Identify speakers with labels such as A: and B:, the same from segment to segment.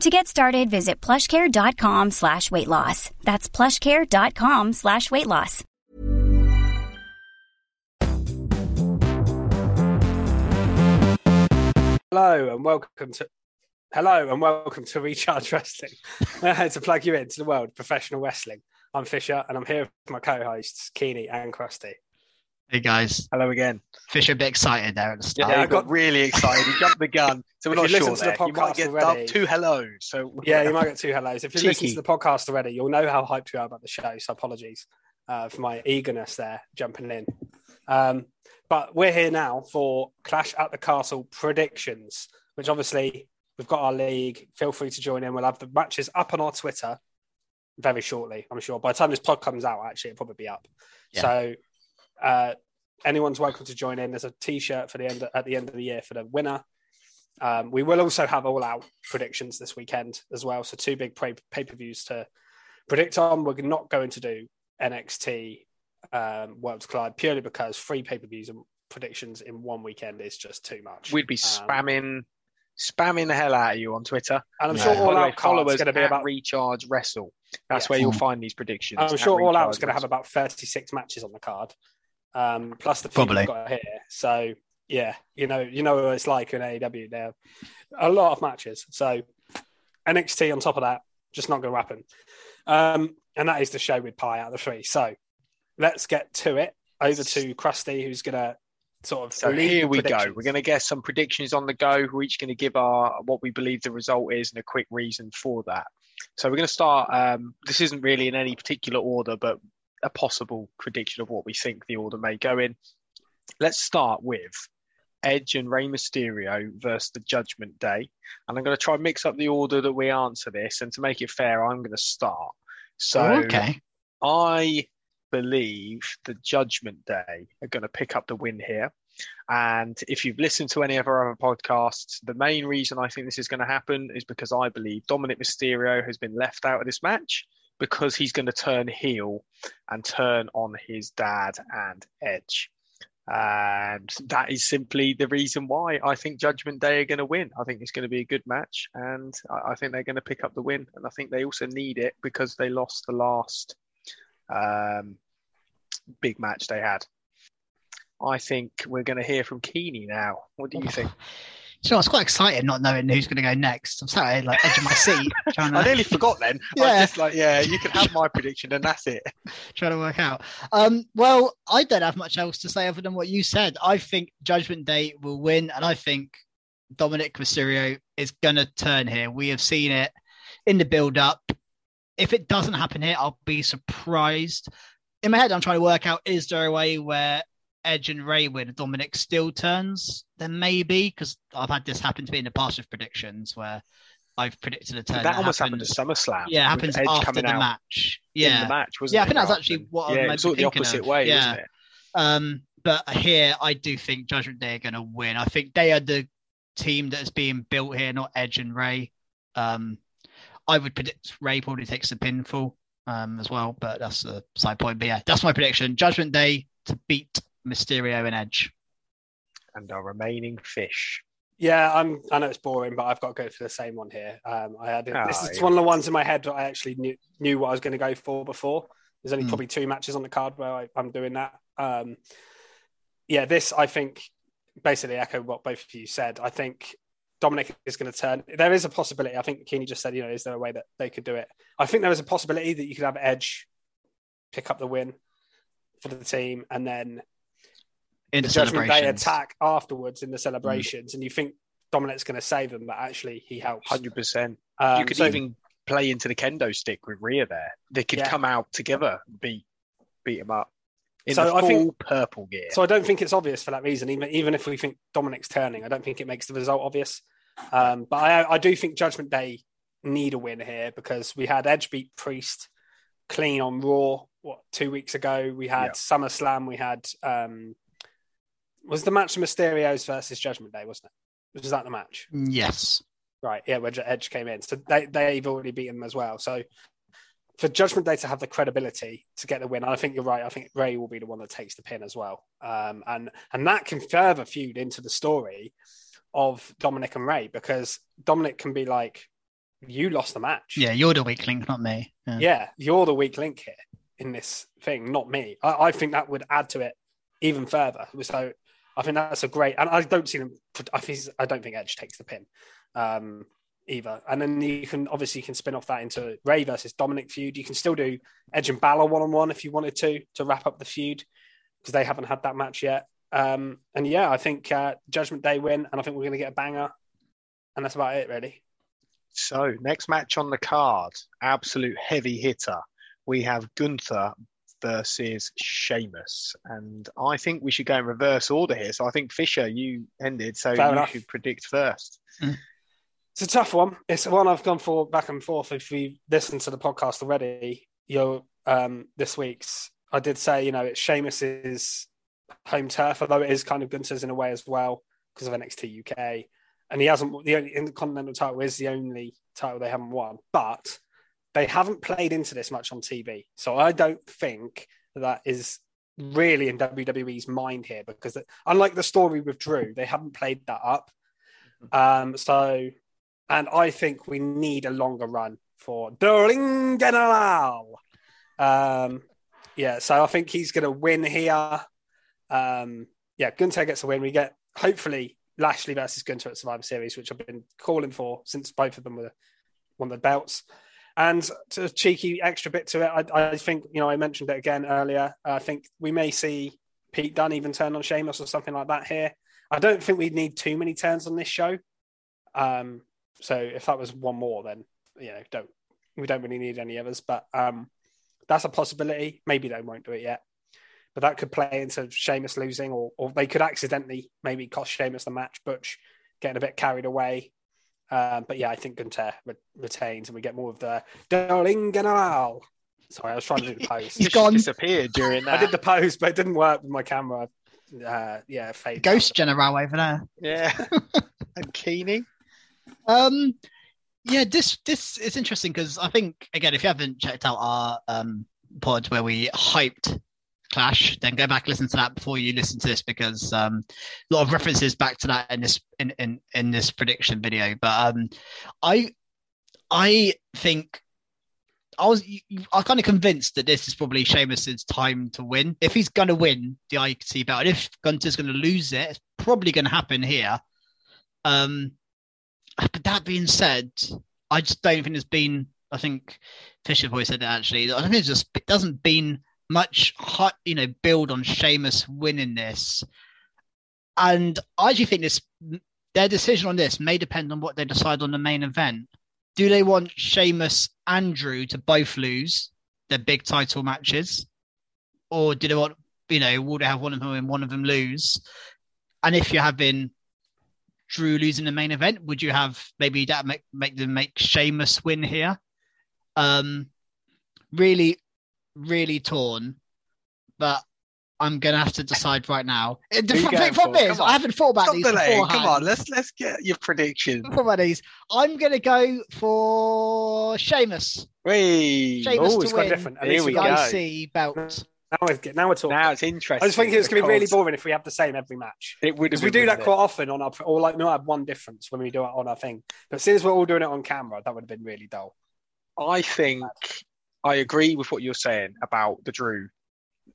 A: To get started, visit plushcare.com slash weight loss. That's plushcare.com slash weight loss.
B: Hello and welcome to Hello and welcome to Recharge Wrestling. Uh, to plug you into the world of professional wrestling. I'm Fisher and I'm here with my co-hosts Keeney and Krusty.
C: Hey guys,
D: hello again.
C: Fisher, a bit excited there at the start.
D: Yeah, I got really excited. He jumped the gun, so we're not sure. To the podcast you might get already, two hellos. So
B: yeah, you might get two hellos. If you listen to the podcast already, you'll know how hyped we are about the show. So apologies uh, for my eagerness there jumping in. Um, but we're here now for Clash at the Castle predictions, which obviously we've got our league. Feel free to join in. We'll have the matches up on our Twitter very shortly, I'm sure. By the time this pod comes out, actually, it'll probably be up. Yeah. So uh, anyone's welcome to join in. There's a T-shirt for the end at the end of the year for the winner. Um, we will also have all out predictions this weekend as well. So two big pay per views to predict on. We're not going to do NXT um, Worlds Collide purely because three pay per views and predictions in one weekend is just too much.
D: We'd be um, spamming um, spamming the hell out of you on Twitter.
B: And I'm sure yeah. all our followers
D: going to
B: be about
D: recharge wrestle. That's yes. where you'll find these predictions.
B: I'm sure all out's going to have about 36 matches on the card, um, plus the people we've got here. So yeah, you know, you know what it's like in AEW. There, a lot of matches. So NXT on top of that, just not going to happen. Um, and that is the show with pie out of the three. So let's get to it. Over to Krusty, who's going to sort of.
D: So here we go. We're going to get some predictions on the go. We're each going to give our what we believe the result is and a quick reason for that. So we're going to start. Um, this isn't really in any particular order, but a possible prediction of what we think the order may go in. Let's start with Edge and Rey Mysterio versus the Judgment Day, and I'm going to try and mix up the order that we answer this. And to make it fair, I'm going to start. So
C: oh, okay,
D: I believe the Judgment Day are going to pick up the win here. And if you've listened to any of our other podcasts, the main reason I think this is going to happen is because I believe Dominic Mysterio has been left out of this match because he's going to turn heel and turn on his dad and Edge. And that is simply the reason why I think Judgment Day are going to win. I think it's going to be a good match, and I think they're going to pick up the win. And I think they also need it because they lost the last um, big match they had. I think we're going to hear from Keeney now. What do you think?
C: So I was quite excited not knowing who's going to go next. I'm sat like edge of my seat.
D: Trying to... I nearly forgot then. Yeah. I was just like, yeah, you can have my prediction and that's it.
C: trying to work out. Um, well, I don't have much else to say other than what you said. I think Judgment Day will win, and I think Dominic Mysterio is going to turn here. We have seen it in the build up. If it doesn't happen here, I'll be surprised. In my head, I'm trying to work out is there a way where Edge and Rey win, Dominic still turns, then maybe because I've had this happen to me in the past with predictions where I've predicted a turn.
D: That, that almost happened to SummerSlam.
C: Yeah, it happens after the match. Yeah,
D: the match was
C: Yeah, I think that's actually what
D: yeah,
C: I'm
D: it was the opposite
C: of.
D: way,
C: yeah. Um, but here I do think Judgment Day are going to win. I think they are the team that is being built here, not Edge and Rey. Um, I would predict Rey probably takes the pinfall um, as well, but that's a side point. But yeah, that's my prediction. Judgment Day to beat Mysterio and Edge.
D: And our remaining fish.
B: Yeah, I'm. I know it's boring, but I've got to go for the same one here. Um, I had oh, this is yeah. one of the ones in my head that I actually knew knew what I was going to go for before. There's only mm. probably two matches on the card where I, am doing that. Um, yeah, this I think basically echo what both of you said. I think Dominic is going to turn. There is a possibility. I think Keeney just said, you know, is there a way that they could do it? I think there is a possibility that you could have Edge pick up the win for the team, and then
C: in
B: the
C: the
B: Judgment Day attack afterwards in the celebrations, and you think Dominic's going to save them, but actually he helps.
D: Hundred percent.
B: Um,
D: You could
B: so-
D: even play into the kendo stick with Rhea there. They could
B: Yeah.
D: come out together, beat beat him up in
B: So I
D: full
B: think-
D: purple gear.
B: So I don't think it's obvious for that reason. Even even if we think Dominic's turning, I don't think it makes the result obvious. Um, but I, I do think Judgment Day need a win here because we had Edge beat Priest clean on Raw what two weeks ago. We had
D: Yeah.
B: SummerSlam. We had um, was the match Mysterios versus Judgment Day, wasn't it? Was that the match?
C: Yes.
B: Right, yeah, where Edge came in. So they, they've already beaten them as well. So for Judgment Day to have the credibility to get the win, I think you're right. I think Rey will be the one that takes the pin as well. Um, and, and that can further feud into the story of Dominic and Rey because Dominic can be like, you lost the match.
C: Yeah, you're the weak link, not me. Yeah.
B: Yeah, you're the weak link here in this thing, not me. I, I think that would add to it even further. So I think that's a great, and I don't see them. I think I don't think Edge takes the pin um, either. And then you can obviously you can spin off that into Rey versus Dominic feud. You can still do Edge and Balor one on one if you wanted to to wrap up the feud because they haven't had that match yet. Um, and yeah, I think uh, Judgment Day win, and I think we're going to get a banger, and that's about it really.
D: So, next match on the card, absolute heavy hitter. We have Gunther versus Sheamus. And I think we should go in reverse order here. So, I think Fisher, you ended, so
B: Fair
D: you
B: enough.
D: should predict first.
B: It's a tough one. It's one I've gone for back and forth. If you listened to the podcast already, your um, this week's, I did say, you know, it's Sheamus's home turf, although it is kind of Gunther's in a way as well because of NXT UK. And he hasn't, the only in the continental title is the only title they haven't won, but they haven't played into this much on TV. So I don't think that is really in WWE's mind here because unlike the story with Drew, they haven't played that up. Um, so and I think we need a longer run for Darling General. Um, yeah, so I think he's going to win here. Um, yeah, Gunther gets a win. We get hopefully Lashley versus Gunther at Survivor Series, which I've been calling for since both of them were won the belts. And to a cheeky extra bit to it, I, I think you know I mentioned it again earlier. I think we may see Pete Dunne even turn on Sheamus or something like that here. I don't think we need too many turns on this show. Um, so if that was one more, then you know, don't we don't really need any others. But um, that's a possibility. Maybe they won't do it yet, but that could play into Sheamus losing, or or they could accidentally maybe cost Sheamus the match. Butch getting a bit carried away. Um, but yeah, I think Gunther re- retains, and we get more of the Darling General. Sorry, I was trying to do the pose.
C: He's
D: Just
C: gone.
D: disappeared during that.
B: I did the pose, but it didn't work with my camera. Uh, yeah, fade.
C: Ghost General over there.
D: Yeah. and Keeney.
C: Um, yeah, this this is interesting because I think again, if you haven't checked out our um pod where we hyped Clash, then go back listen to that before you listen to this because um a lot of references back to that in this in in, in this prediction video. But um, I I think. I was I kind of convinced that this is probably Sheamus's time to win. If he's going to win the IC belt, if Gunther's going to lose it, it's probably going to happen here. Um, but that being said, I just don't think there's been. I think Fisher voice said it actually. I don't think there's just it doesn't been much hot, you know, build on Sheamus winning this, and I actually think this their decision on this may depend on what they decide on the main event. Do they want Sheamus and Drew to both lose their big title matches, or do they want you know will they have one of them and one of them lose? And if you're having Drew losing the main event, would you have maybe that make make them make Sheamus win here? Um, really, really torn, but I'm gonna have to decide right now. Eh, the
D: Who you
C: thing
D: for?
C: is, I haven't thought about
D: Stop
C: these
D: delaying.
C: beforehand.
D: Come on, let's let's get your prediction.
C: Thought about these. I'm gonna go for Sheamus.
D: Whee!
C: Sheamus
B: Oh,
C: to
B: it's quite
C: win
B: different. At
D: Here
B: least
D: we
B: we
C: the
D: go.
C: IC belt.
B: Now we're, now we're talking.
D: Now it's interesting.
B: I was thinking it's going to be really boring if we have the same every match.
D: It would
B: we do that
D: wouldn't
B: quite often on our, or like not have one difference when we do it on our thing. But since we're all doing it on camera, that would have been really dull.
D: I think I agree with what you're saying about the Drew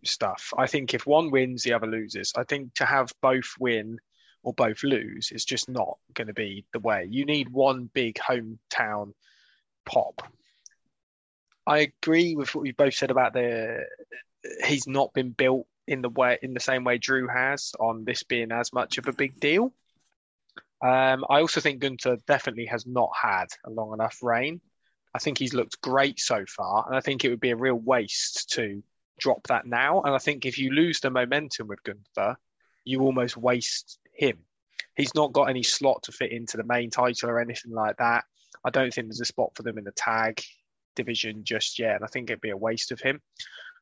D: stuff. I think if one wins, the other loses. I think to have both win or both lose is just not going to be the way. You need one big hometown pop. I agree with what you both said about the he's not been built in the way in the same way Drew has on this being as much of a big deal. Um, I also think Gunther definitely has not had a long enough reign. I think he's looked great so far, and I think it would be a real waste to drop that now. And I think if you lose the momentum with Gunther, you almost waste him. He's not got any slot to fit into the main title or anything like that. I don't think there's a spot for them in the tag division just yet, and I think it'd be a waste of him.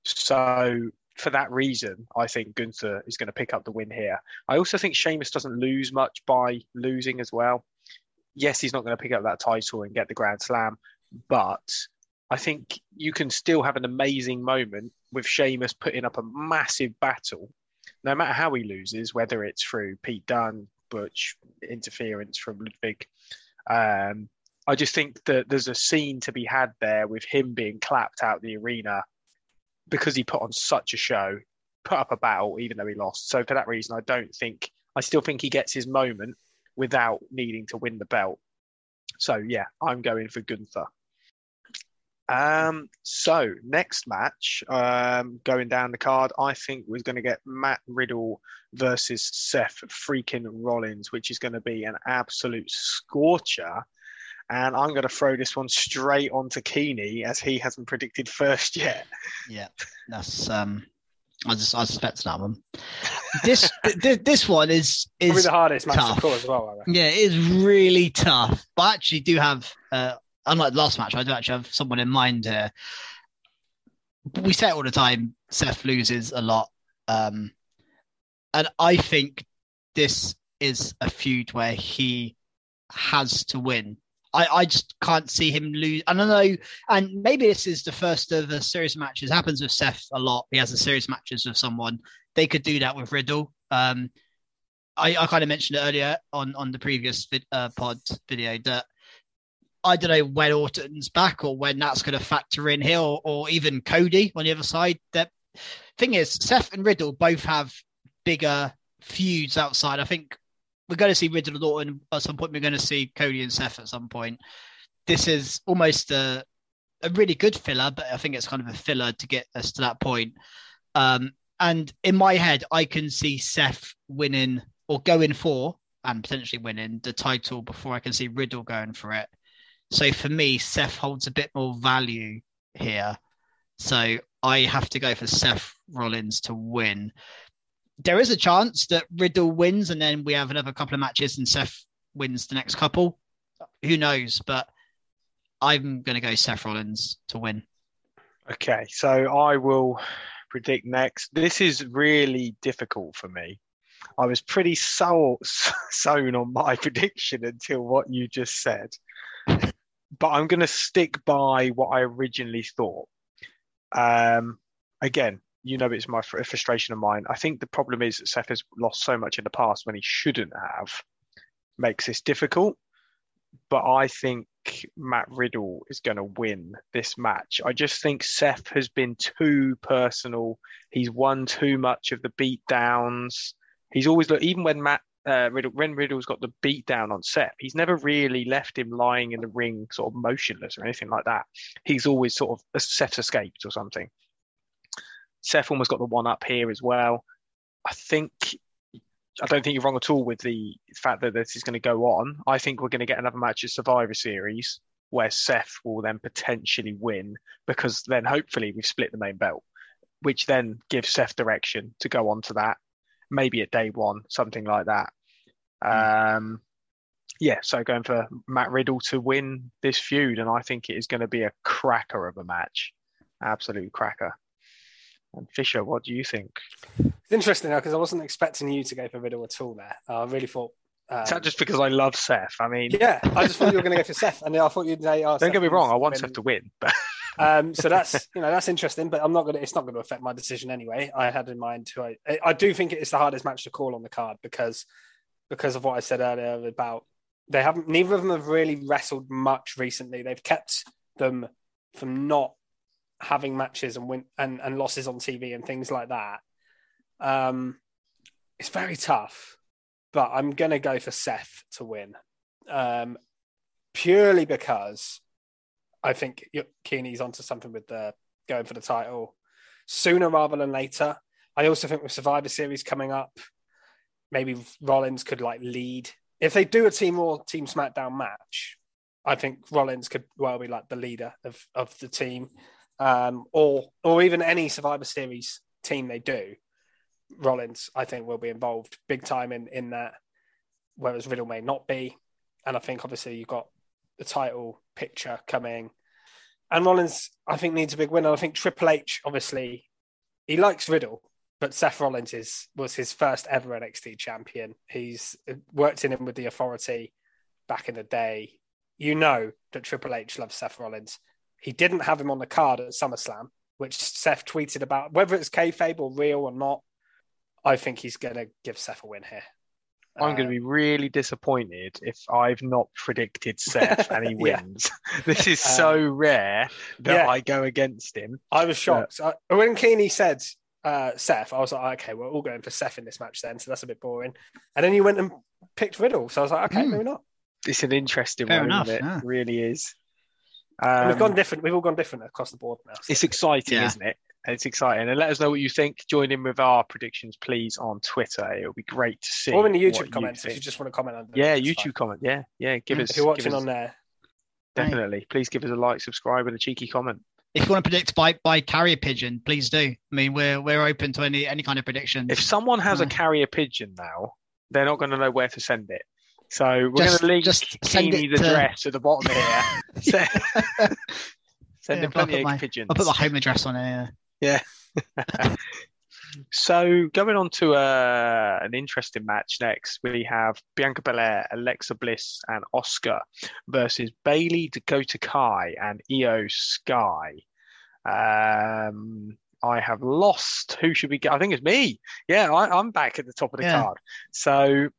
D: So for that reason, I think Gunther is going to pick up the win here. I also think Sheamus doesn't lose much by losing as well. Yes, he's not going to pick up that title and get the Grand Slam, but I think you can still have an amazing moment with Sheamus putting up a massive battle, no matter how he loses, whether it's through Pete Dunne, Butch, interference from Ludwig. Um, I just think that there's a scene to be had there with him being clapped out the arena because he put on such a show, put up a battle, even though he lost. So for that reason, I don't think I still think he gets his moment without needing to win the belt. So yeah, I'm going for Gunther. Um, so next match, um, going down the card, I think we're going to get Matt Riddle versus Seth freaking Rollins, which is going to be an absolute scorcher. And I'm going to throw this one straight onto Keeney as he hasn't predicted first yet.
C: Yeah, that's um, I just I suspect that one. This th- this one is is
B: probably the hardest
C: tough.
B: match to call as well.
C: Yeah, it is really tough. But I actually do have, uh, unlike the last match, I do actually have someone in mind here. We say it all the time. Seth loses a lot, um, and I think this is a feud where he has to win I, I just can't see him lose. And I don't know. And maybe this is the first of a series of matches. It happens with Seth a lot. He has a series of matches with someone. They could do that with Riddle. Um, I, I kind of mentioned it earlier on, on the previous vid, uh, pod video that I don't know when Orton's back or when that's going to factor in here, or, or even Cody on the other side. The thing is, Seth and Riddle both have bigger feuds outside. I think we're going to see Riddle and Orton at some point. We're going to see Cody and Seth at some point. This is almost a, a really good filler, but I think it's kind of a filler to get us to that point. Um, and in my head, I can see Seth winning or going for and potentially winning the title before I can see Riddle going for it. So for me, Seth holds a bit more value here. So I have to go for Seth Rollins to win there is a chance that Riddle wins and then we have another couple of matches and Seth wins the next couple. Who knows? But I'm going to go Seth Rollins to win.
D: Okay, so I will predict next. This is really difficult for me. I was pretty so sewn on my prediction until what you just said. But I'm going to stick by what I originally thought. Um, again, you know it's my frustration of mine. I think the problem is that Seth has lost so much in the past when he shouldn't have, makes this difficult. But I think Matt Riddle is going to win this match. I just think Seth has been too personal. He's won too much of the beat downs. He's always look even when Matt uh, Riddle when Riddle's got the beat down on Seth, he's never really left him lying in the ring sort of motionless or anything like that. He's always sort of a Seth escaped or something. Seth almost got the one up here as well. I think I don't think you're wrong at all with the fact that this is going to go on. I think we're going to get another match of Survivor Series where Seth will then potentially win because then hopefully we've split the main belt, which then gives Seth direction to go on to that, maybe at day one, something like that. Mm. Um, yeah, so going for Matt Riddle to win this feud, and I think it is going to be a cracker of a match, absolute cracker. And Fisher, what do you think?
B: It's interesting because I wasn't expecting you to go for Riddle at all there. I really thought.
D: Um, Is that just because I love Seth? I mean,
B: yeah, I just thought you were going to go for Seth, and I thought you'd say, oh,
D: "Don't
B: Seth
D: get me wrong, I want Seth to win." But
B: um, so that's you know that's interesting, but I'm not going to. It's not going to affect my decision anyway. I had in mind to. I, I do think it's the hardest match to call on the card because because of what I said earlier about they haven't. Neither of them have really wrestled much recently. They've kept them from not having matches and win and, and losses on TV and things like that. Um, it's very tough, but I'm to go for Seth to win, um, purely because I think Keeney's onto something with the going for the title. sooner rather than later. I also think with Survivor Series coming up, maybe Rollins could like lead. If they do a Team or Team SmackDown match, I think Rollins could well be like the leader of of the team, um, or or even any Survivor Series team they do. Rollins, I think, will be involved big time in in that, whereas Riddle may not be. And I think obviously you've got the title picture coming, and Rollins, I think, needs a big win. And I think Triple H, obviously, he likes Riddle, but Seth Rollins is was his first ever NXT champion. He's worked in him with the Authority back in the day. You know that Triple H loves Seth Rollins. He didn't have him on the card at SummerSlam, which Seth tweeted about. Whether it's kayfabe or real or not, I think he's going to give Seth a win here.
D: I'm going to be really disappointed if I've not predicted Seth and he wins. this is so um, rare that yeah. I go against him.
B: I was shocked. Uh, when Keeney said uh, Seth, I was like, okay, we're all going for Seth in this match then, so that's a bit boring. And then you went and picked Riddle, so I was like, okay, mm. maybe not.
D: It's an interesting Fair one, enough, it? Yeah. it? really is.
B: Um, we've gone different. We've all gone different across the board now. So.
D: It's exciting, yeah. isn't it? It's exciting. And let us know what you think. Join in with our predictions, please, on Twitter. It'll be great to see.
B: Or in the YouTube comments you if you just want to comment on
D: Yeah, YouTube fine. comment. Yeah, yeah. Give mm. us.
B: If you're watching
D: us,
B: on there,
D: definitely. Please give us a like, subscribe, and a cheeky comment.
C: If you want to predict by, by carrier pigeon, please do. I mean, we're we're open to any any kind of predictions.
D: If someone has a uh. carrier pigeon now, they're not going to know where to send it. So we're going to link just Keeney's to... address at the bottom here. send
C: yeah,
D: him plenty
C: of my,
D: pigeons.
C: I'll put my home address on it.
D: Yeah. so going on to uh, an interesting match next, we have Bianca Belair, Alexa Bliss, and Asuka versus Bayley, Dakota Kai, and Iyo Sky. Um, I have lost. Who should we get? I think it's me. Yeah, I, am back at the top of the yeah. card. So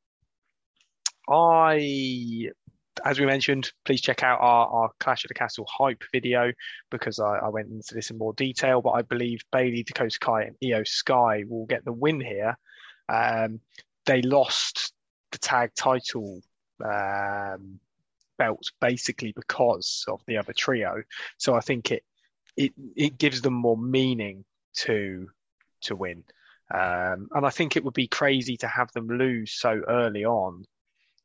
D: I as we mentioned, please check out our, our Clash of the Castle hype video because I, I, went into this in more detail. But I believe Bayley, Dakota Kai, and Iyo Sky will get the win here. Um, they lost the tag title um, basically because of the other trio. So I think it it it gives them more meaning to to win. Um, and I think it would be crazy to have them lose so early on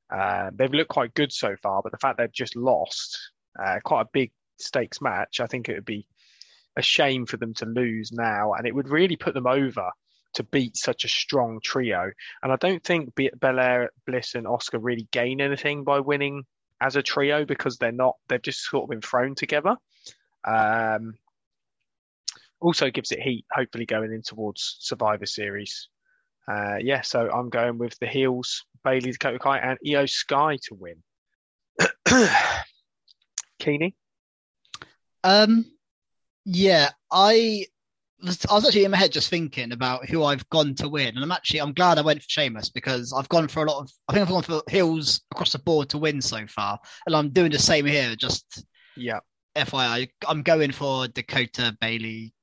D: uh, they've looked quite good so far, but the fact they've just lost uh, quite a big stakes match, I think it would be a shame for them to lose now, and it would really put them over to beat such a strong trio. And I don't think Belair, Bliss, and Asuka really gain anything by winning as a trio because they're not. They've just sort of been thrown together. Um, also gives it heat, hopefully going in towards Survivor Series. Uh, yeah, so I'm going with the heels, Bayley, Dakota Kai, and Iyo Sky to win. Keeney?
C: Um, yeah, I was, I was actually in my head just thinking about who I've gone to win, and I'm actually I'm glad I went for Sheamus because I've gone for a lot of I think I've gone for heels across the board to win so far, and I'm doing the same here. Just
D: yeah,
C: FYI, I'm going for Dakota Bayley.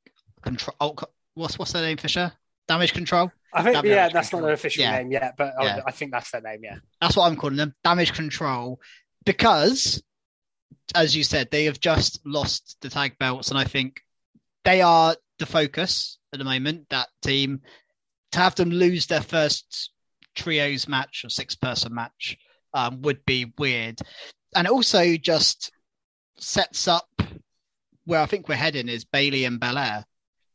C: Control. Oh, what's what's their name, Fisher? Damage control.
B: I think, yeah, that's control. not an official yeah. name yet, but yeah. I, I think that's their name. Yeah,
C: that's what I'm calling them. Damage control, because, as you said, they have just lost the tag belts, and I think they are the focus at the moment. That team to have them lose their first trios match or six person match um, would be weird, and it also just sets up where I think we're heading is Bayley and Belair.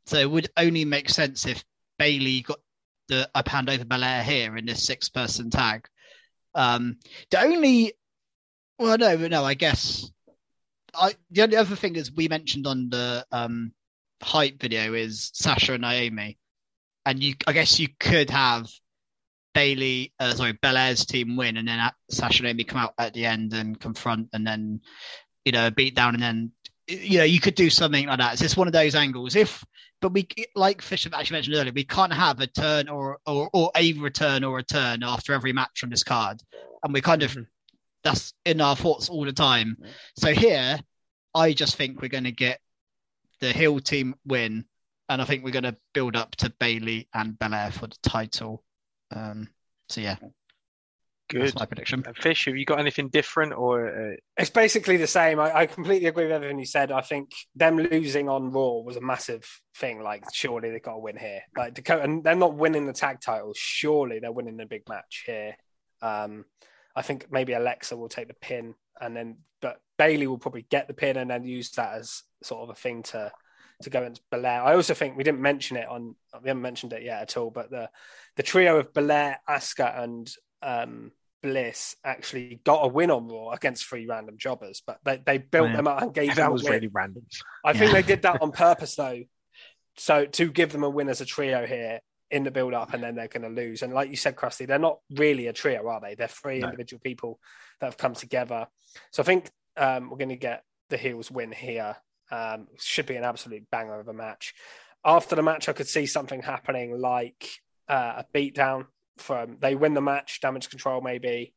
C: So it would only make sense if Bayley got the I hand over Belair here in this six person tag. Um, the only, well, no, no, I guess I the only other thing is we mentioned on the um hype video is Sasha and Naomi, and you, I guess you could have Bayley, uh, sorry, Belair's team win, and then Sasha and Naomi come out at the end and confront, and then you know beat down, and then you know you could do something like that. It's just one of those angles. If but we like Fisher actually mentioned earlier, we can't have a turn or or, or a return or a turn after every match on this card, and we kind of mm-hmm. that's in our thoughts all the time. So here, I just think we're going to get the heel team win, and I think we're going to build up to Bayley and Belair for the title. Um, so yeah.
D: Good.
C: That's my prediction.
D: And Fish, have you got anything different or? Uh...
B: It's basically the same. I, I, completely agree with everything you said. I think them losing on Raw was a massive thing. Like, surely they got to win here. Like Dakota, and they're not winning the tag titles. Surely they're winning the big match here. Um, I think maybe Alexa will take the pin, and then but Bayley will probably get the pin and then use that as sort of a thing to to go into Belair. I also think we didn't mention it on we haven't mentioned it yet at all, but the the trio of Belair, Asuka, and um, Bliss actually got a win on Raw against three random jobbers, but they, they built yeah. them up and gave
D: that
B: them.
D: That was really random.
B: I yeah. think they did that on purpose though, so to give them a win as a trio here in the build up, and then they're going to lose. And like you said, Krusty, they're not really a trio, are they? They're three no. individual people that have come together. So I think um, we're going to get the heels win here. Um, should be an absolute banger of a match. After the match, I could see something happening like uh, a beatdown from they win the match, damage control maybe.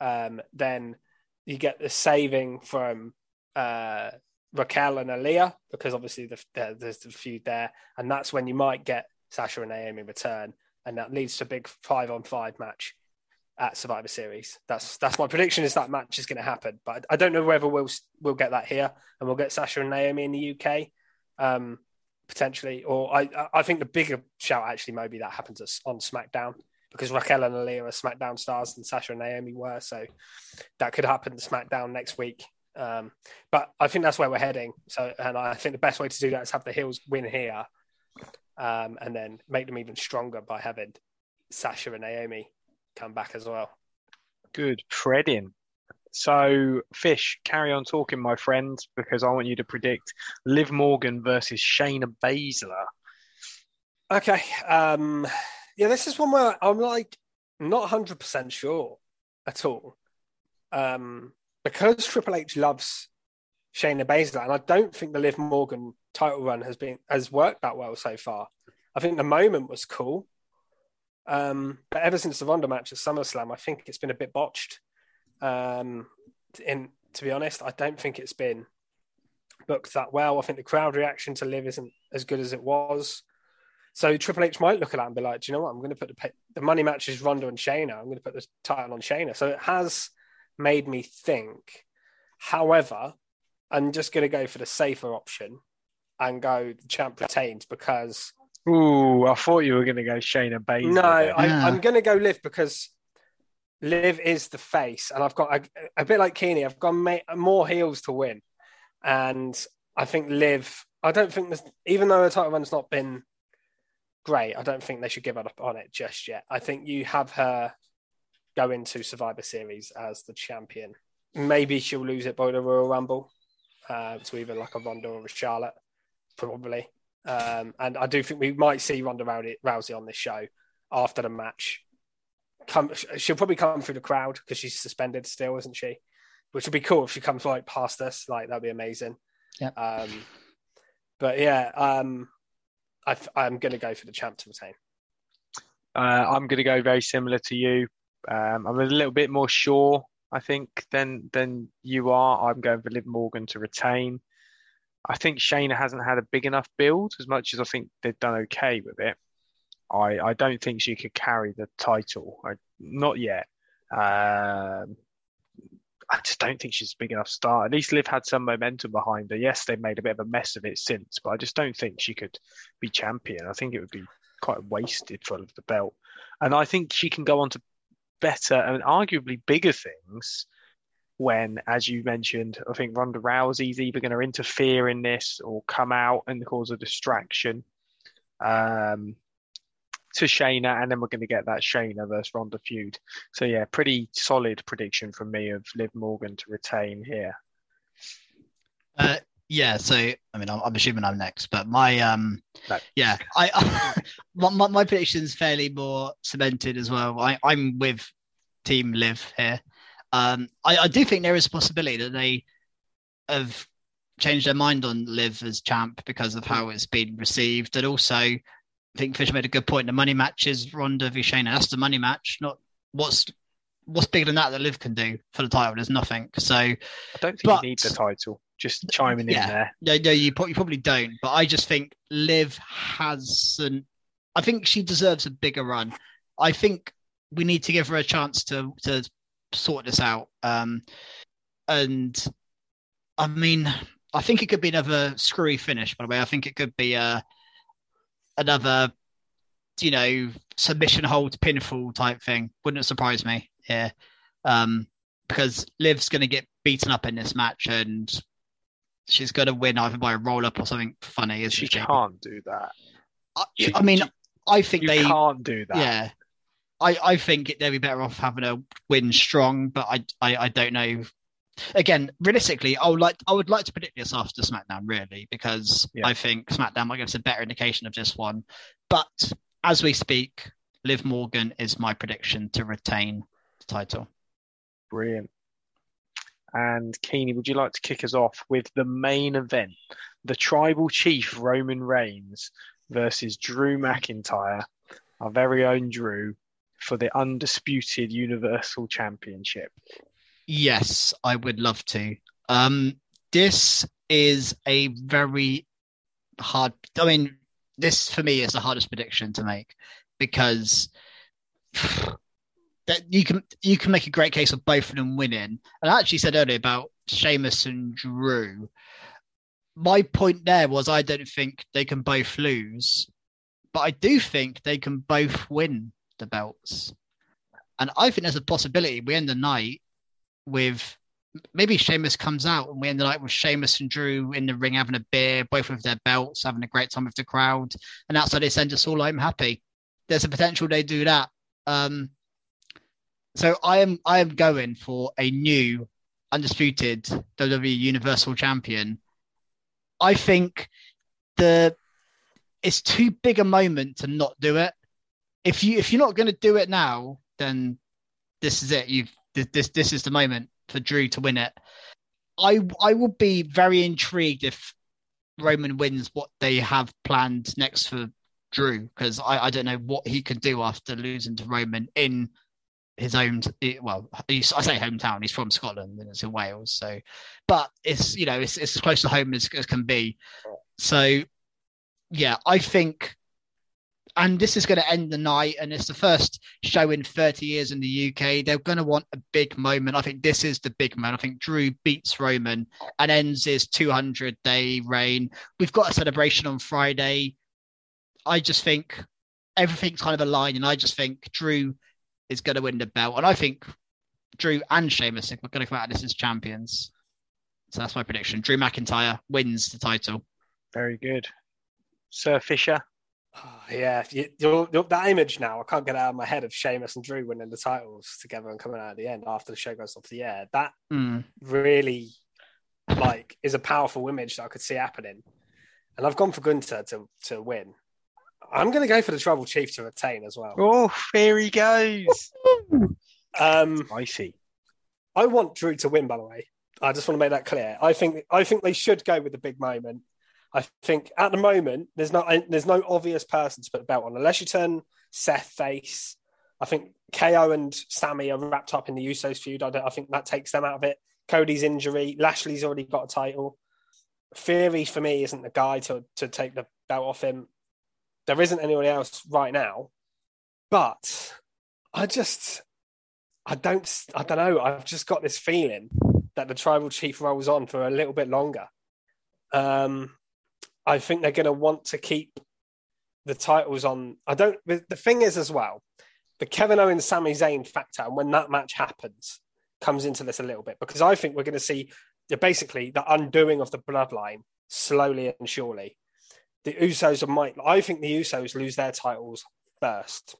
B: Um, then you get the saving from uh, Raquel and Aliyah because obviously the, the, there's the feud there, and that's when you might get Sasha and Naomi return, and that leads to a big five on five match at Survivor Series. That's that's my prediction is that match is going to happen, but I don't know whether we'll we'll get that here and we'll get Sasha and Naomi in the UK. Um, potentially, or I I think the bigger shout actually maybe that happens on SmackDown because Raquel and Aliyah are SmackDown stars and Sasha and Naomi were. So that could happen to SmackDown next week. Um, but I think that's where we're heading. So, and I think the best way to do that is have the heels win here, um, and then make them even stronger by having Sasha and Naomi come back as well.
D: Good, Fredin. So, Fish, carry on talking, my friend, because I want you to predict Liv Morgan versus Shayna Baszler.
B: Okay. Um, yeah, this is one where I'm like not 100% sure at all. Um, because Triple H loves Shayna Baszler, and I don't think the Liv Morgan title run has been has worked that well so far. I think the moment was cool, um, but ever since the Ronda match at SummerSlam, I think it's been a bit botched. Um, in to be honest, I don't think it's been booked that well. I think the crowd reaction to Liv isn't as good as it was. So Triple H might look at that and be like, "Do you know what? I'm going to put the the money matches Ronda and Shayna. I'm going to put the title on Shayna." So it has made me think. However, I'm just going to go for the safer option and go the champ retains because.
D: Ooh, I thought you were going to go Shayna Baszler.
B: No, I, am going to go Liv because Liv is the face, and I've got a, a bit like Keeney. I've got more heels to win, and I think Liv. I don't think this, even though the title run's not been great. I don't think they should give up on it just yet. I think you have her go into Survivor Series as the champion. Maybe she'll lose it by the Royal Rumble uh, to either like a Ronda or a Charlotte, probably. Um, and I do think we might see Ronda Rousey on this show after the match. Come, she'll probably come through the crowd because she's suspended still, isn't she? Which would be cool if she comes right past us. Like that'd be amazing.
C: Yeah.
B: Um, but yeah, um, I, am going to go for the champ to retain.
D: Uh, I'm going to go very similar to you. Um, I'm a little bit more sure, I think, than than you are. I'm going for Liv Morgan to retain. I think Shayna hasn't had a big enough build as much as I think they've done okay with it. I, I don't think she could carry the title. I, not yet. Um, I just don't think she's a big enough star. At least Liv had some momentum behind her. Yes, they've made a bit of a mess of it since, but I just don't think she could be champion. I think it would be quite wasted for the belt. And I think she can go on to better and arguably bigger things when, as you mentioned, I think Ronda Rousey's either going to interfere in this or come out and cause a distraction. Um, to Shayna, and then we're going to get that Shayna versus Ronda feud. So yeah, pretty solid prediction from me of Liv Morgan to retain here.
C: Uh, yeah, so I mean, I'm, I'm, assuming I'm next, but my um, no. yeah, I my, my prediction is fairly more cemented as well. I, I'm with Team Liv here. Um, I, I do think there is a possibility that they have changed their mind on Liv as champ because of how it's been received, and also I think Fisher made a good point. The money match is Ronda v Shayna. That's the money match. Not what's what's bigger than that that Liv can do for the title. There's nothing. So I
D: don't think but, you need the title. Just chiming yeah, in there.
C: No, no, you probably, you probably don't. But I just think Liv hasn't. I think she deserves a bigger run. I think we need to give her a chance to to sort this out. Um, and I mean, I think it could be another screwy finish. By the way, I think it could be a uh, another, you know, submission hold pinfall type thing. Wouldn't surprise me. Yeah, um, because Liv's going to get beaten up in this match, and she's going to win either by a roll up or something funny.
D: She, she can't do that.
C: I, I mean, I think they
D: can't do that.
C: Yeah, I, I think they'd be better off having a win strong, but I, I, I don't know. Again, realistically, I would like I would like to predict this after SmackDown, really, because yeah. I think SmackDown might give us a better indication of this one. But as we speak, Liv Morgan is my prediction to retain the title.
D: Brilliant. And Keeney, would you like to kick us off with the main event, the Tribal Chief Roman Reigns versus Drew McIntyre, our very own Drew, for the undisputed Universal Championship?
C: Yes, I would love to. Um, this is a very hard. I mean, this for me is the hardest prediction to make because that you can you can make a great case of both of them winning. And I actually said earlier about Sheamus and Drew. My point there was I don't think they can both lose, but I do think they can both win the belts. And I think there's a possibility we end the night with maybe Sheamus comes out and we end the night with Sheamus and Drew in the ring having a beer, both with their belts, having a great time with the crowd. And outside they send us all I'm happy. There's a potential they do that. Um, so I am I am going for a new undisputed WWE Universal Champion. I think the it's too big a moment to not do it if you if you're not going to do it now, then this is it. You've this this this is the moment for Drew to win it. I I will be very intrigued if Roman wins what they have planned next for Drew because I, I don't know what he can do after losing to Roman in his own eh, well I say hometown he's from Scotland and it's in Wales so but it's you know it's, it's as close to home as, as can be so yeah I think and this is going to end the night and it's the first show in 30 years in the uk they're going to want a big moment. I think this is the big moment. I think drew beats roman and ends his 200 day reign. We've got a celebration on friday. I just think everything's kind of aligned and i just think drew is going to win the belt. And i think drew and Sheamus are going to come out of this as champions. So that's my prediction. Drew mcintyre wins the title.
D: Very good. Sir fisher
B: Oh, yeah, you, you're, you're, that image now, I can't get out of my head of Sheamus and Drew winning the titles together and coming out at the end after the show goes off the air. That mm. really, like, is a powerful image that I could see happening. And I've gone for Gunther to to win. I'm going to go for the Tribal Chief to retain as well.
D: Oh, there he goes.
B: um,
D: I see.
B: I want Drew to win. By the way, I just want to make that clear. I think I think they should go with the big moment. I think at the moment there's not there's no obvious person to put the belt on unless you turn Seth face. I think KO and Sami are wrapped up in the Usos feud. I, I think that takes them out of it. Cody's injury, Lashley's already got a title. Theory for me isn't the guy to to take the belt off him. There isn't anyone else right now, but I just I don't I don't know. I've just got this feeling that the tribal chief rolls on for a little bit longer. Um, I think they're going to want to keep the titles on. I don't. The thing is, as well, the Kevin Owens Sami Zayn factor, and when that match happens, comes into this a little bit because I think we're going to see basically the undoing of the bloodline slowly and surely. The Usos might. I think the Usos lose their titles first.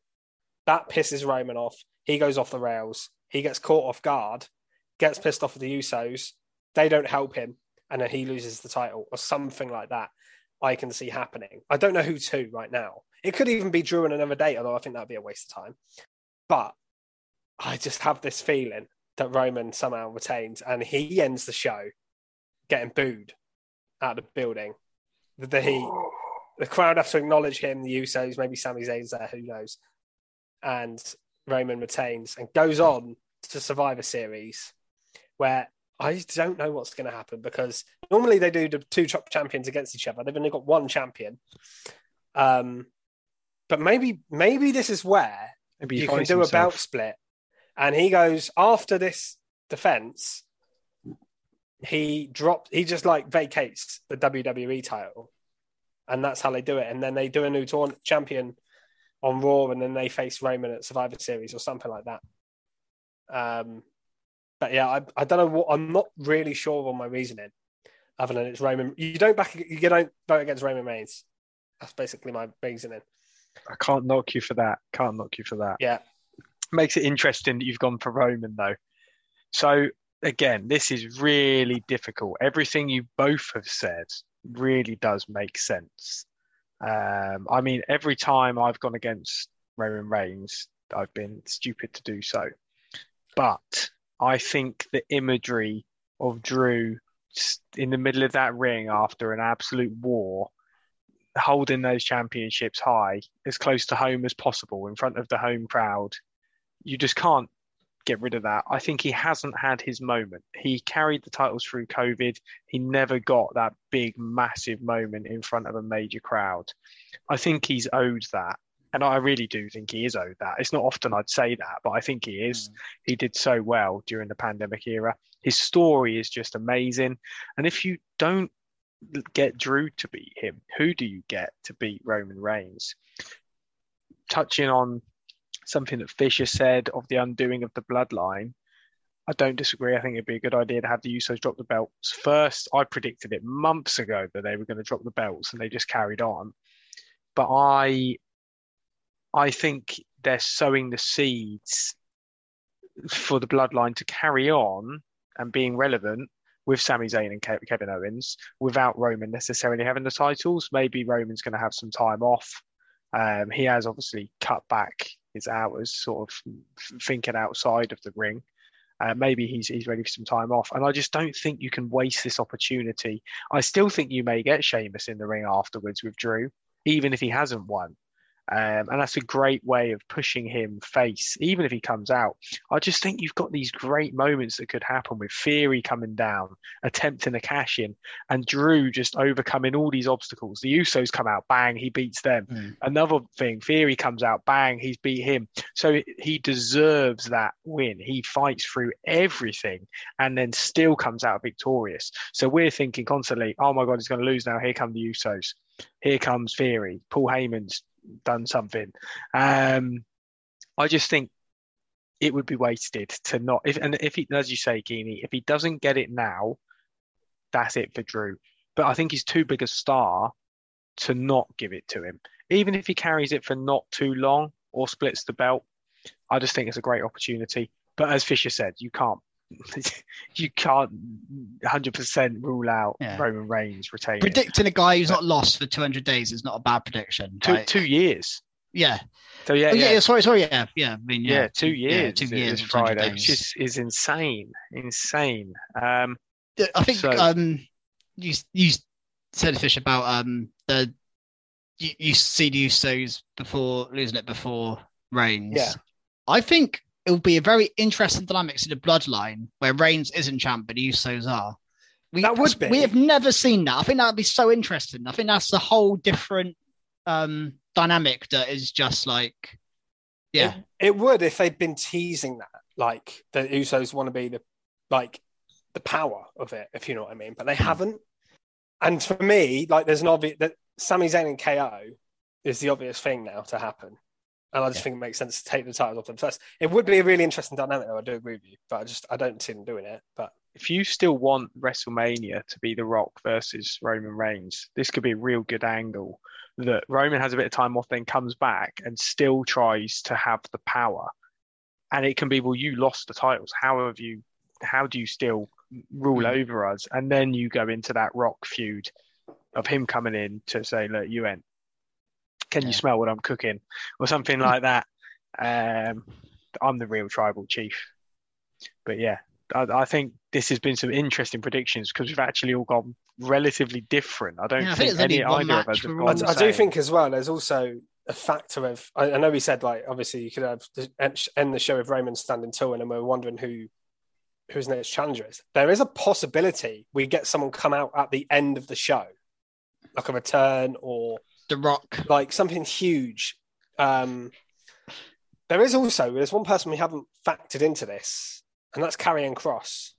B: That pisses Roman off. He goes off the rails. He gets caught off guard, gets pissed off at the Usos. They don't help him, and then he loses the title or something like that. I can see happening. I don't know who to right now. It could even be Drew on another date, although I think that'd be a waste of time. But I just have this feeling that Roman somehow retains and he ends the show getting booed out of the building. The, he, the crowd have to acknowledge him, the Usos, maybe Sami Zayn's there, who knows. And Roman retains and goes on to Survivor Series, where I don't know what's going to happen because normally they do the two top champions against each other. They've only got one champion. Um, but maybe maybe this is where Maybe you can do himself. a belt split. And he goes after this defense. He dropped. He just like vacates the WWE title, and that's how they do it. And then they do a new tour- champion on Raw, and then they face Roman at Survivor Series or something like that. Um, but yeah, I, I don't know what I'm not really sure on my reasoning, other than it's Roman. You don't back you don't vote against Roman Reigns. That's basically my reasoning.
D: I can't knock you for that. Can't knock you for that.
B: Yeah,
D: makes it interesting that you've gone for Roman though. So again, this is really difficult. Everything you both have said really does make sense. Um, I mean, every time I've gone against Roman Reigns, I've been stupid to do so. But I think the imagery of Drew in the middle of that ring after an absolute war, holding those championships high as close to home as possible in front of the home crowd, you just can't get rid of that. I think he hasn't had his moment. He carried the titles through COVID. He never got that big, massive moment in front of a major crowd. I think he's owed that. And I really do think he is owed that. It's not often I'd say that, but I think he is. Mm. He did so well during the pandemic era. His story is just amazing. And if you don't get Drew to beat him, who do you get to beat Roman Reigns? Touching on something that Fisher said of the undoing of the bloodline. I don't disagree. I think it'd be a good idea to have the Usos drop the belts first. I predicted it months ago that they were going to drop the belts, and they just carried on. But I, I think they're sowing the seeds for the bloodline to carry on and being relevant with Sami Zayn and Kevin Owens without Roman necessarily having the titles. Maybe Roman's going to have some time off. Um, he has obviously cut back his hours, sort of thinking outside of the ring. Uh, maybe he's he's ready for some time off, and I just don't think you can waste this opportunity. I still think you may get Sheamus in the ring afterwards with Drew, even if he hasn't won. Um, and that's a great way of pushing him face, even if he comes out. I just think you've got these great moments that could happen with Theory coming down, attempting a cash in, and Drew just overcoming all these obstacles. The Usos come out, bang, he beats them. Mm. Another thing, Theory comes out, bang, he's beat him. So he deserves that win. He fights through everything and then still comes out victorious. So we're thinking constantly, oh my God, he's going to lose now. Here come the Usos. Here comes Theory. Paul Heyman's done something. Um, I just think it would be wasted to not if and if he as you say, Geenie, if he doesn't get it now, that's it for Drew. But I think he's too big a star to not give it to him. Even if he carries it for not too long or splits the belt, I just think it's a great opportunity. But as Fisher said, you can't you can't 100% rule out yeah. Roman Reigns retaining.
C: Predicting a guy who's not lost for 200 days is not a bad prediction.
D: Two, two years.
C: Yeah.
D: So yeah, oh,
C: yeah, yeah, Sorry, sorry. Yeah, yeah. I mean, yeah,
D: yeah two years. Yeah, two years. Friday, which is, is insane, insane. Um,
C: I think so, um, you you said a fish about um the you, you see the Usos before losing it before Reigns.
B: Yeah.
C: I think it will be a very interesting dynamics in the bloodline where Reigns isn't champ, but the Usos are. We,
B: that would be.
C: We have never seen that. I think that would be so interesting. I think that's a whole different um, dynamic that is just like, yeah.
B: It, it, would if they'd been teasing that, like the Usos want to be the like the power of it, if you know what I mean. But they hmm. haven't. And for me, like, there's an obvious that Sami Zayn and KO is the obvious thing now to happen. And I just yeah. think it makes sense to take the titles off them first. It would be a really interesting dynamic, though. I do agree with you, but I just I don't see them doing it. But
D: if you still want WrestleMania to be The Rock versus Roman Reigns, this could be a real good angle. That Roman has a bit of time off, then comes back and still tries to have the power. And it can be, well, you lost the titles. How have you? How do you still rule mm. over us? And then you go into that Rock feud of him coming in to say, look, you went can yeah. you smell what I'm cooking? Or something like that. Um, I'm the real tribal chief. But yeah, I, I, think this has been some interesting predictions because we've actually all gone relatively different. I don't yeah, think, think any either of us have gone.
B: I, I do think as well. There's also a factor of I, I, know we said like obviously you could have end the show with Roman standing tall, and we're wondering who whose next challenger is. There is a possibility we get someone come out at the end of the show, like a return or
C: the Rock,
B: like something huge. Um, there is also there's one person we haven't factored into this, and that's Karrion Kross.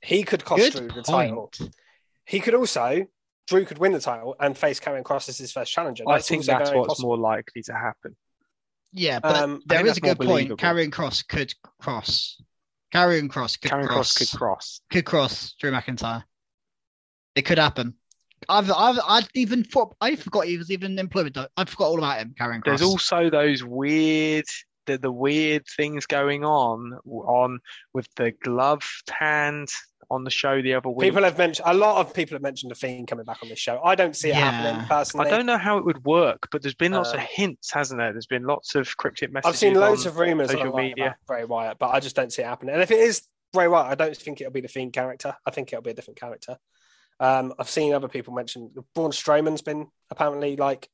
B: He could cost
C: Good
B: Drew the title. He could also Drew could win the title and face Karrion Kross as his first challenger.
D: I think that's what's
B: possible.
D: more likely to happen.
C: Yeah, but
B: Um,
C: there
D: I
C: is
D: think
C: a good point.
D: believable.
C: Karrion Kross could cross. Karrion Kross could
D: Karen
C: cross.
D: Cross could cross.
C: could cross Drew McIntyre. It could happen. I've I've I'd even thought I forgot he was even in employment. I forgot all about him, Karrion Kross.
D: There's also those weird, the, the weird things going on on with the gloved hand on the show the other week.
B: People have mentioned a lot of people have mentioned the Fiend coming back on this show. I don't see it
C: Yeah.
B: happening personally.
D: I don't know how it would work, but there's been lots
B: Uh,
D: of hints, hasn't there? There's been lots of cryptic messages.
B: I've seen loads
D: on
B: of rumors
D: social
B: online
D: media.
B: about Bray Wyatt, but I just don't see it happening. And if it is Bray Wyatt, I don't think it'll be the Fiend character. I think it'll be a different character. Um, I've seen other people mention Braun Strowman's been apparently like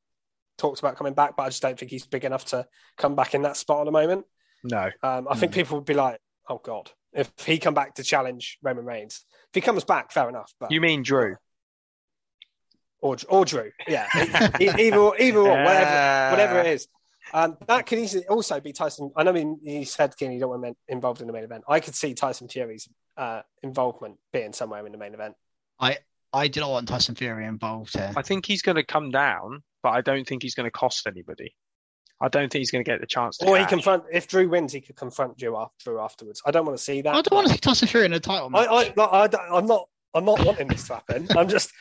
B: talked about coming back, but I just don't think he's big enough to come back in that spot at the moment.
D: No,
B: Um, I think people would be like, "Oh God, if he come back to challenge Roman Reigns, if he comes back, fair enough." But
D: you mean Drew?
B: or or Drew, yeah, either either or, whatever whatever it is. Um, that could easily also be Tyson. I know he- he said King, you don't want him involved in the main event. I could see Tyson Fury's uh, involvement being somewhere in the main event.
C: I I do not want Tyson Fury involved here.
D: I think he's going to come down, but I don't think he's going to cost anybody. I don't think he's going to get the chance to.
B: Or he
D: cash.
B: confront if Drew wins, he could confront Drew, after, Drew afterwards. I don't want to see that.
C: I don't want to see Tyson Fury in a title
B: I,
C: match.
B: I, like, I, don't- I'm not. I'm not wanting this to happen. I'm just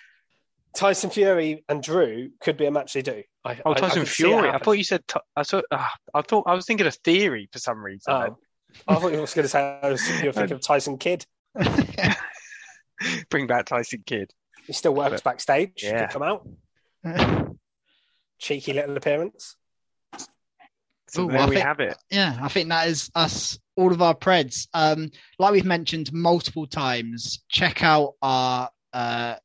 B: Tyson Fury and Drew could be a match they do. I,
D: Oh,
B: I- I
D: Tyson
B: could
D: Fury! I thought you said. Ty- I thought. Uh, I thought. I was thinking of Theory for some reason.
B: Oh, I thought you were going to say I was, you were thinking of Tyson Kidd.
D: Bring back Tyson Kidd.
B: He still works
D: But-
B: backstage.
D: Yeah.
B: could come out. Cheeky little appearance.
D: So
C: Ooh,
D: there
C: I
D: we
C: think-
D: have it.
C: yeah, I think that is us, all of our preds. Um, like we've mentioned multiple times, check out our uh,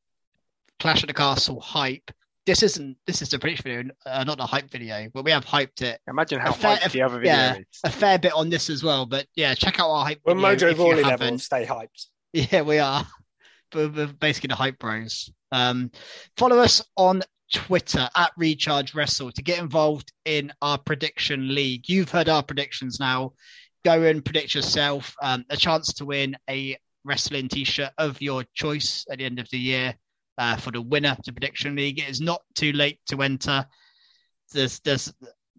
C: Clash at the Castle hype. This isn't. This is a prediction video, uh, not a hype video, but we have hyped it
D: Imagine how
C: A fair-
D: hyped the other video
C: yeah.
D: is.
C: a fair bit on this as well. But yeah, check out our hype.
B: We're
C: video
B: Mojo
C: if you
B: Rawley level.
C: haven't.
B: Stay hyped.
C: Yeah, we are. We're, basically the hype bros. Um, follow us on Twitter at Recharge Wrestle to get involved in our prediction league. You've heard our predictions now. Go and predict yourself. Um, a chance to win a wrestling t-shirt of your choice at the end of the year uh, for the winner to prediction league. It is not too late to enter. There's there's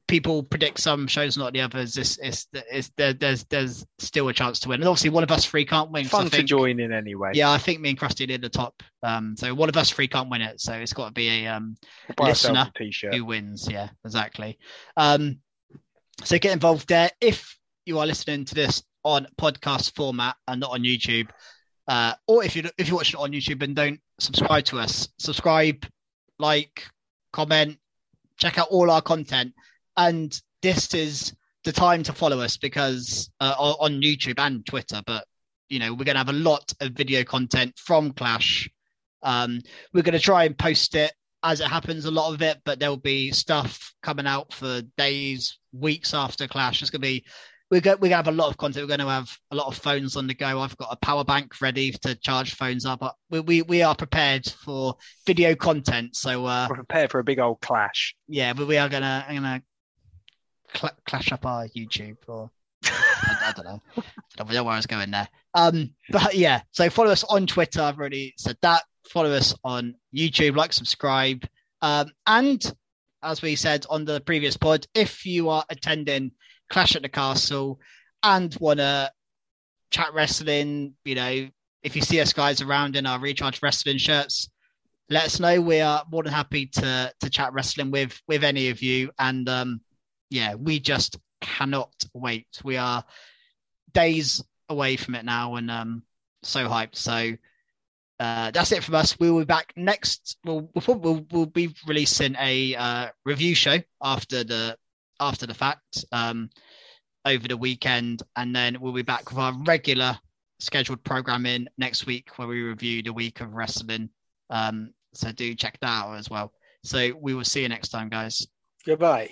C: people predict some shows, not the others. This is is there, there's there's still a chance to win. And obviously, one of us three can't win.
D: Fun to join in anyway.
C: yeah, I think me and Krusty did the top. Um, so one of us three can't win it. So it's got to be a um
D: We'll
C: listener
D: a
C: who wins. Yeah, exactly. Um, so get involved there. If you are listening to this on podcast format and not on YouTube, uh, or if you if you're watching it on YouTube and don't subscribe to us, subscribe, like, comment, check out all our content. And this is the time to follow us because uh, on YouTube and Twitter. But you know we're going to have a lot of video content from Clash. Um, we're going to try and post it as it happens, a lot of it, but there'll be stuff coming out for days, weeks after Clash. It's going to be we're going we're going to have a lot of content. We're going to have a lot of phones on the go. I've got a power bank ready to charge phones up. But we we, we are prepared for video content. So uh,
D: We're prepared for a big old clash.
C: yeah, but we are gonna I'm gonna cl- clash up our YouTube or I, I don't know. I don't know where I was going there. Um, but yeah, so follow us on Twitter. I've already said that. Follow us on YouTube, like, subscribe, um, and as we said on the previous pod, if you are attending Clash at the Castle and wanna chat wrestling, you know, if you see us guys around in our Recharge Wrestling shirts, let us know. We are more than happy to to chat wrestling with with any of you. And um, yeah, we just cannot wait. We are days away from it now, and um, so hyped. So uh, that's it from us. We will be back next. We'll we'll, we'll, we'll be releasing a uh, review show after the after the fact um, over the weekend, and then we'll be back with our regular scheduled programming next week, where we review the week of wrestling. Um, so do check that out as well. So we will see you next time, guys.
B: Goodbye.